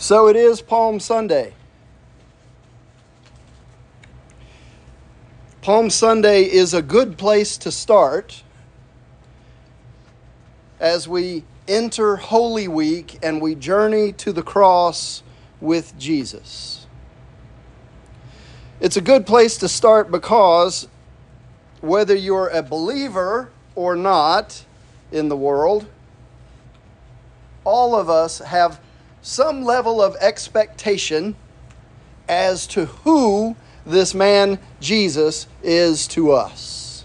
So it is Palm Sunday. Palm Sunday is a good place to start as we enter Holy Week and we journey to the cross with Jesus. It's a good place to start because whether you're a believer or not in the world, all of us have some level of expectation as to who this man Jesus is to us.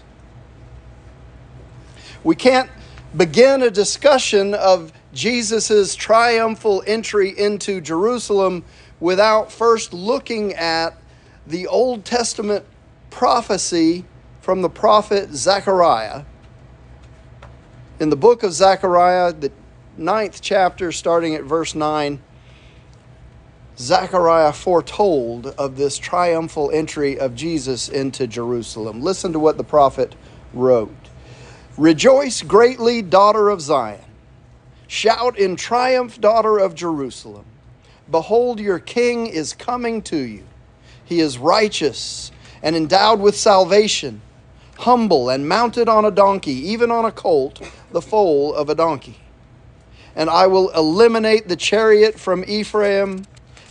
We can't begin a discussion of Jesus' triumphal entry into Jerusalem without first looking at the Old Testament prophecy from the prophet Zechariah. In the book of Zechariah, the ninth chapter, starting at verse 9, Zechariah foretold of this triumphal entry of Jesus into Jerusalem. Listen to what the prophet wrote Rejoice greatly, daughter of Zion. Shout in triumph, daughter of Jerusalem. Behold, your king is coming to you. He is righteous and endowed with salvation, humble and mounted on a donkey, even on a colt, the foal of a donkey and I will eliminate the chariot from Ephraim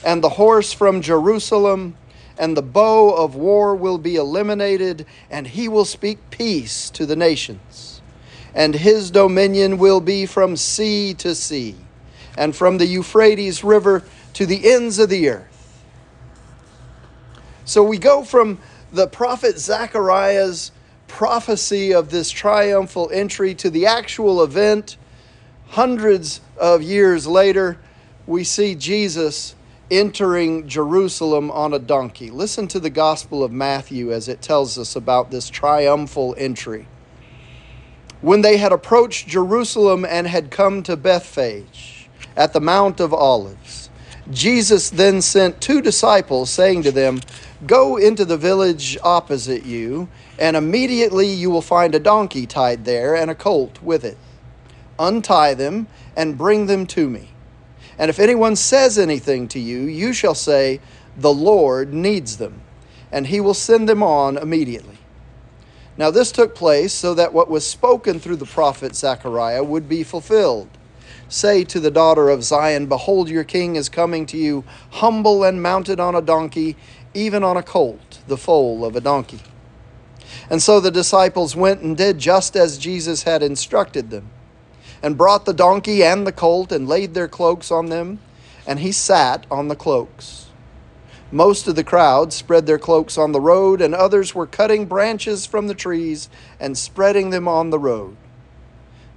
and the horse from Jerusalem, and the bow of war will be eliminated, and he will speak peace to the nations. And his dominion will be from sea to sea, and from the Euphrates River to the ends of the earth. So we go from the prophet Zechariah's prophecy of this triumphal entry to the actual event hundreds of years later, we see Jesus entering Jerusalem on a donkey. Listen to the Gospel of Matthew as it tells us about this triumphal entry. When they had approached Jerusalem and had come to Bethphage at the Mount of Olives, Jesus then sent two disciples, saying to them, Go into the village opposite you, and immediately you will find a donkey tied there and a colt with it untie them, and bring them to me. And if anyone says anything to you, you shall say, The Lord needs them, and he will send them on immediately. Now, this took place so that what was spoken through the prophet Zechariah would be fulfilled. Say to the daughter of Zion, Behold, your king is coming to you, humble and mounted on a donkey, even on a colt, the foal of a donkey. And so the disciples went and did just as Jesus had instructed them and brought the donkey and the colt and laid their cloaks on them, and he sat on the cloaks. Most of the crowd spread their cloaks on the road, and others were cutting branches from the trees and spreading them on the road.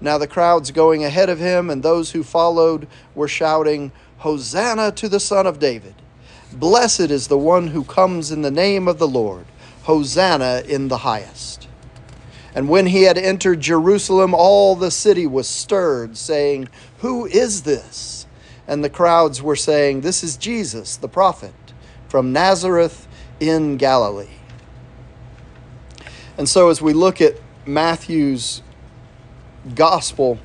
Now the crowds going ahead of him and those who followed were shouting, Hosanna to the Son of David! Blessed is the one who comes in the name of the Lord! Hosanna in the highest! And when he had entered Jerusalem, all the city was stirred, saying, Who is this? And the crowds were saying, This is Jesus, the prophet, from Nazareth in Galilee. And so, as we look at Matthew's gospel,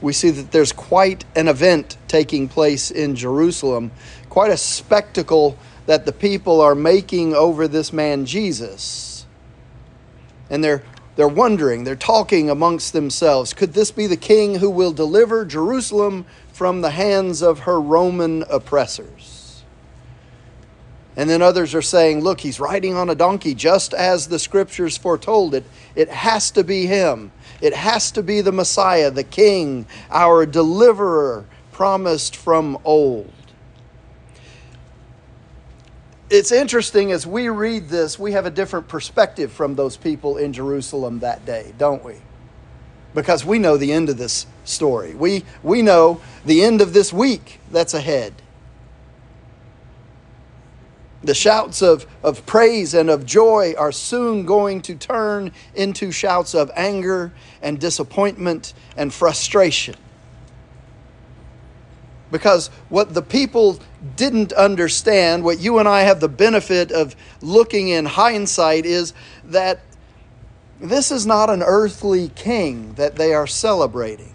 we see that there's quite an event taking place in Jerusalem, quite a spectacle that the people are making over this man Jesus and they're they're wondering, they're talking amongst themselves, could this be the king who will deliver Jerusalem from the hands of her Roman oppressors? And then others are saying, look, he's riding on a donkey just as the scriptures foretold it. It has to be him. It has to be the Messiah, the king, our deliverer promised from old it's interesting as we read this, we have a different perspective from those people in Jerusalem that day, don't we? Because we know the end of this story. We, we know the end of this week that's ahead. The shouts of, of praise and of joy are soon going to turn into shouts of anger and disappointment and frustration. Because what the people didn't understand, what you and I have the benefit of looking in hindsight, is that this is not an earthly king that they are celebrating.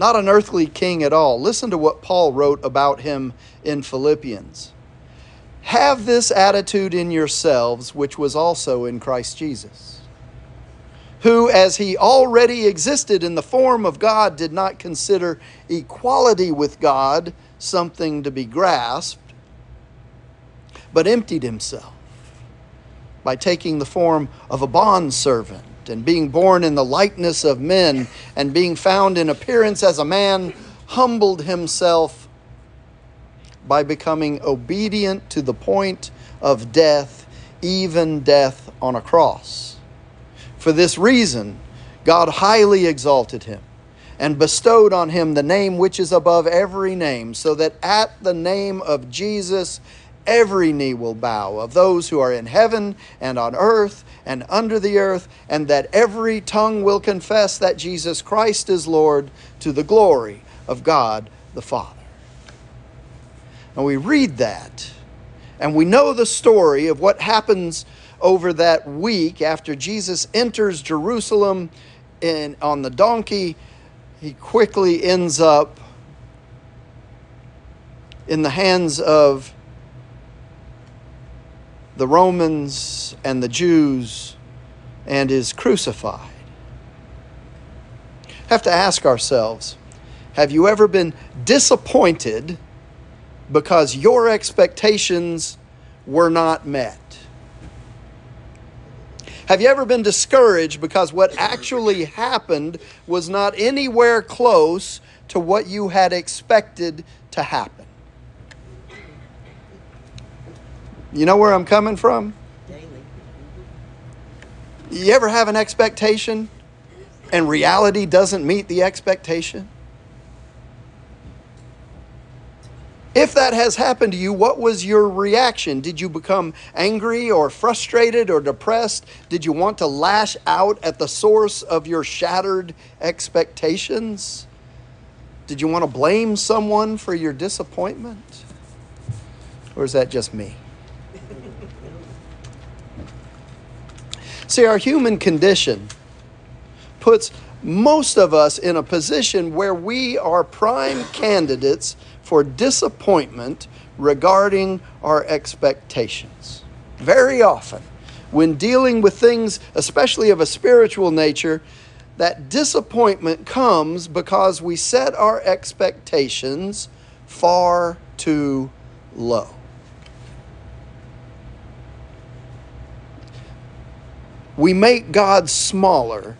not an earthly king at all. Listen to what Paul wrote about him in Philippians. Have this attitude in yourselves, which was also in Christ Jesus, who, as he already existed in the form of God, did not consider equality with God something to be grasped, but emptied himself by taking the form of a bondservant and being born in the likeness of men and being found in appearance as a man, humbled himself by becoming obedient to the point of death, even death on a cross. For this reason, God highly exalted him and bestowed on him the name which is above every name, so that at the name of Jesus every knee will bow of those who are in heaven and on earth and under the earth, and that every tongue will confess that Jesus Christ is Lord to the glory of God the Father. And we read that, and we know the story of what happens over that week after Jesus enters Jerusalem in, on the donkey. He quickly ends up in the hands of the Romans and the Jews and is crucified. Have to ask ourselves have you ever been disappointed because your expectations were not met? Have you ever been discouraged because what actually happened was not anywhere close to what you had expected to happen? You know where I'm coming from? You ever have an expectation and reality doesn't meet the expectation? If that has happened to you, what was your reaction? Did you become angry or frustrated or depressed? Did you want to lash out at the source of your shattered expectations? Did you want to blame someone for your disappointment? Or is that just me? See, our human condition puts most of us in a position where we are prime candidates for disappointment regarding our expectations. Very often, when dealing with things, especially of a spiritual nature, that disappointment comes because we set our expectations far too low. we make God smaller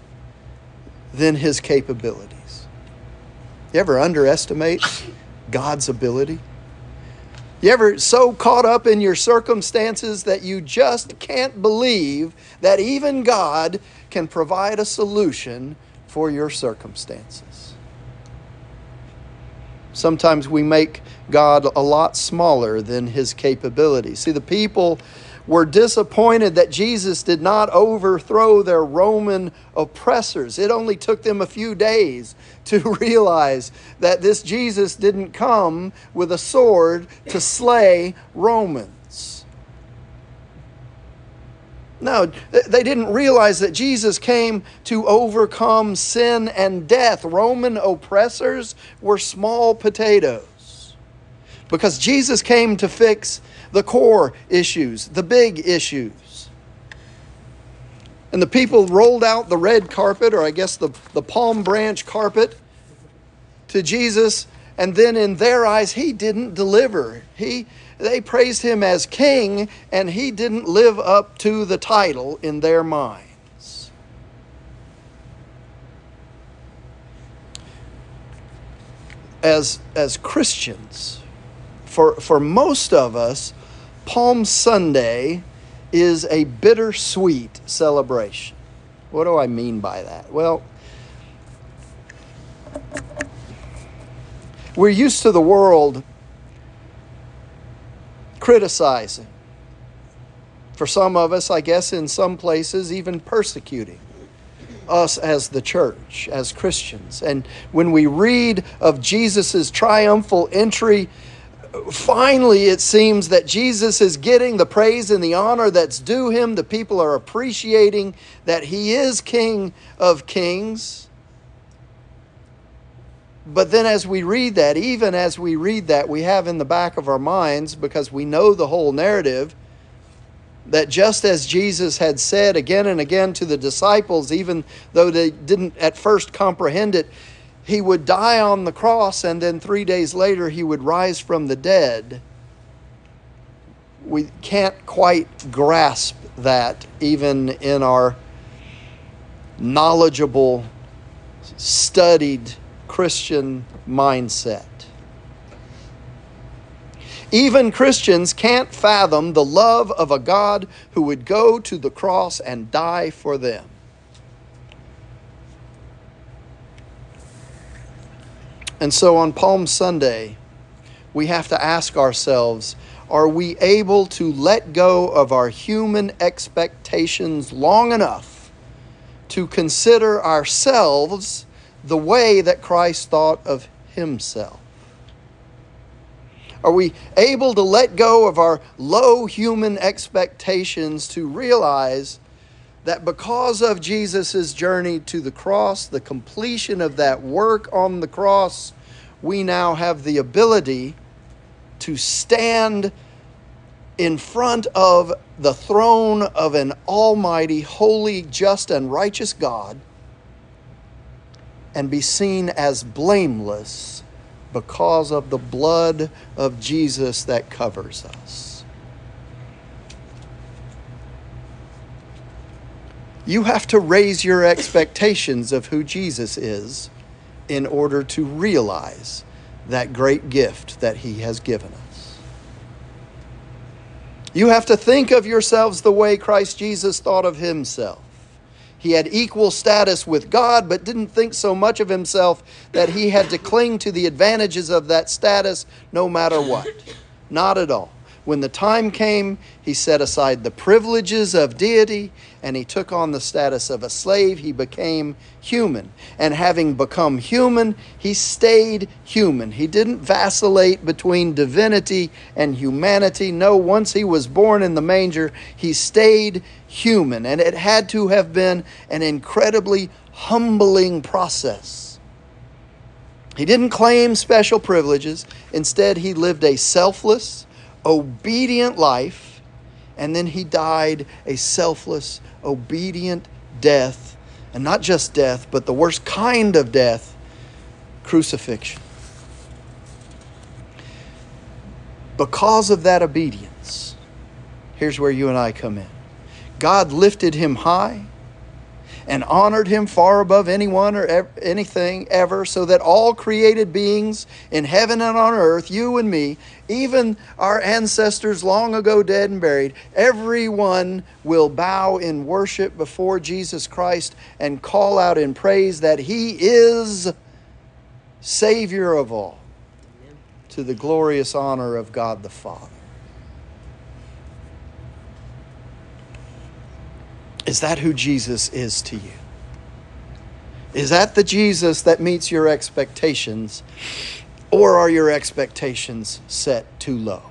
than his capabilities. You ever underestimate God's ability? You ever so caught up in your circumstances that you just can't believe that even God can provide a solution for your circumstances? Sometimes we make God a lot smaller than his capabilities. See, the people were disappointed that Jesus did not overthrow their Roman oppressors. It only took them a few days to realize that this Jesus didn't come with a sword to slay Romans. No, they didn't realize that Jesus came to overcome sin and death. Roman oppressors were small potatoes because Jesus came to fix the core issues, the big issues. And the people rolled out the red carpet, or I guess the, the palm branch carpet, to Jesus. And then in their eyes, he didn't deliver. He, they praised him as king, and he didn't live up to the title in their minds. As, as Christians, for, for most of us, Palm Sunday is a bittersweet celebration. What do I mean by that? Well, we're used to the world criticizing. For some of us, I guess, in some places, even persecuting us as the church, as Christians. And when we read of Jesus' triumphal entry finally, it seems that Jesus is getting the praise and the honor that's due him. The people are appreciating that he is King of Kings. but then as we read that, even as we read that, we have in the back of our minds, because we know the whole narrative, that just as Jesus had said again and again to the disciples, even though they didn't at first comprehend it, he would die on the cross and then three days later he would rise from the dead. We can't quite grasp that even in our knowledgeable, studied Christian mindset. Even Christians can't fathom the love of a God who would go to the cross and die for them. And so on Palm Sunday, we have to ask ourselves are we able to let go of our human expectations long enough to consider ourselves the way that Christ thought of himself? Are we able to let go of our low human expectations to realize that because of Jesus' journey to the cross, the completion of that work on the cross, we now have the ability to stand in front of the throne of an almighty, holy, just, and righteous God and be seen as blameless because of the blood of Jesus that covers us. You have to raise your expectations of who Jesus is in order to realize that great gift that He has given us. You have to think of yourselves the way Christ Jesus thought of Himself. He had equal status with God, but didn't think so much of himself that he had to cling to the advantages of that status no matter what. Not at all. When the time came, he set aside the privileges of deity and he took on the status of a slave. He became human. And having become human, he stayed human. He didn't vacillate between divinity and humanity. No, once he was born in the manger, he stayed human. And it had to have been an incredibly humbling process. He didn't claim special privileges. Instead, he lived a selfless, obedient life, and then he died a selfless, obedient death. And not just death, but the worst kind of death crucifixion. Because of that obedience, here's where you and I come in. God lifted him high and honored him far above anyone or anything ever, so that all created beings in heaven and on earth, you and me, even our ancestors long ago dead and buried, everyone will bow in worship before Jesus Christ and call out in praise that he is Savior of all, to the glorious honor of God the Father. Is that who Jesus is to you? Is that the Jesus that meets your expectations, or are your expectations set too low?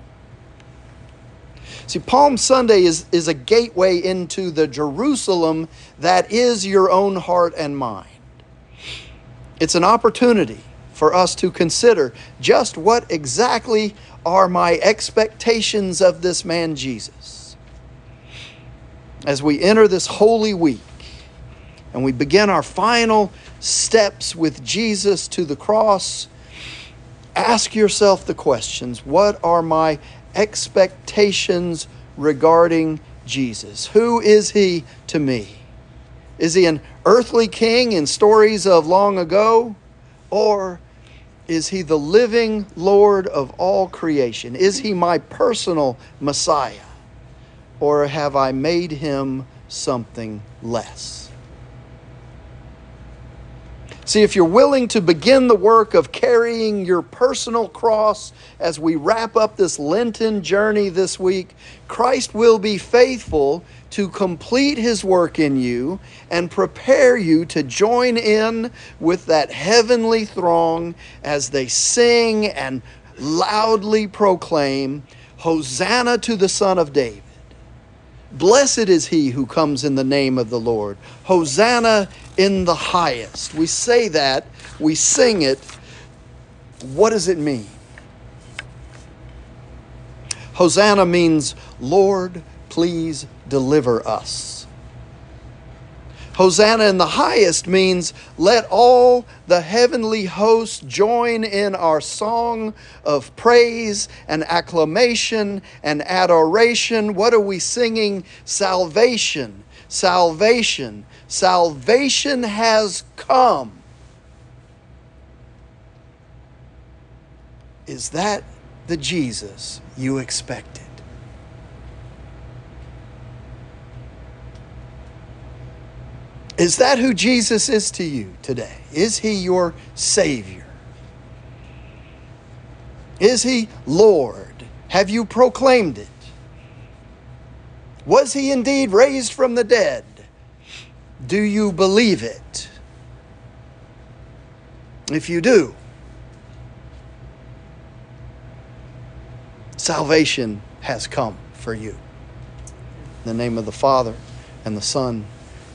See, Palm Sunday is, is a gateway into the Jerusalem that is your own heart and mind. It's an opportunity for us to consider just what exactly are my expectations of this man Jesus as we enter this holy week and we begin our final steps with Jesus to the cross, ask yourself the questions What are my expectations regarding Jesus? Who is he to me? Is he an earthly king in stories of long ago? Or is he the living Lord of all creation? Is he my personal Messiah? Or have I made him something less? See, if you're willing to begin the work of carrying your personal cross as we wrap up this Lenten journey this week, Christ will be faithful to complete his work in you and prepare you to join in with that heavenly throng as they sing and loudly proclaim, Hosanna to the Son of David. Blessed is he who comes in the name of the Lord. Hosanna in the highest. We say that, we sing it What does it mean? Hosanna means, Lord, please deliver us. Hosanna in the highest means, let all the heavenly hosts join in our song of praise and acclamation and adoration. What are we singing? Salvation, salvation, salvation has come. Is that the Jesus you expected? Is that who Jesus is to you today? Is he your Savior? Is he Lord? Have you proclaimed it? Was he indeed raised from the dead? Do you believe it? If you do, salvation has come for you. In the name of the Father, and the Son,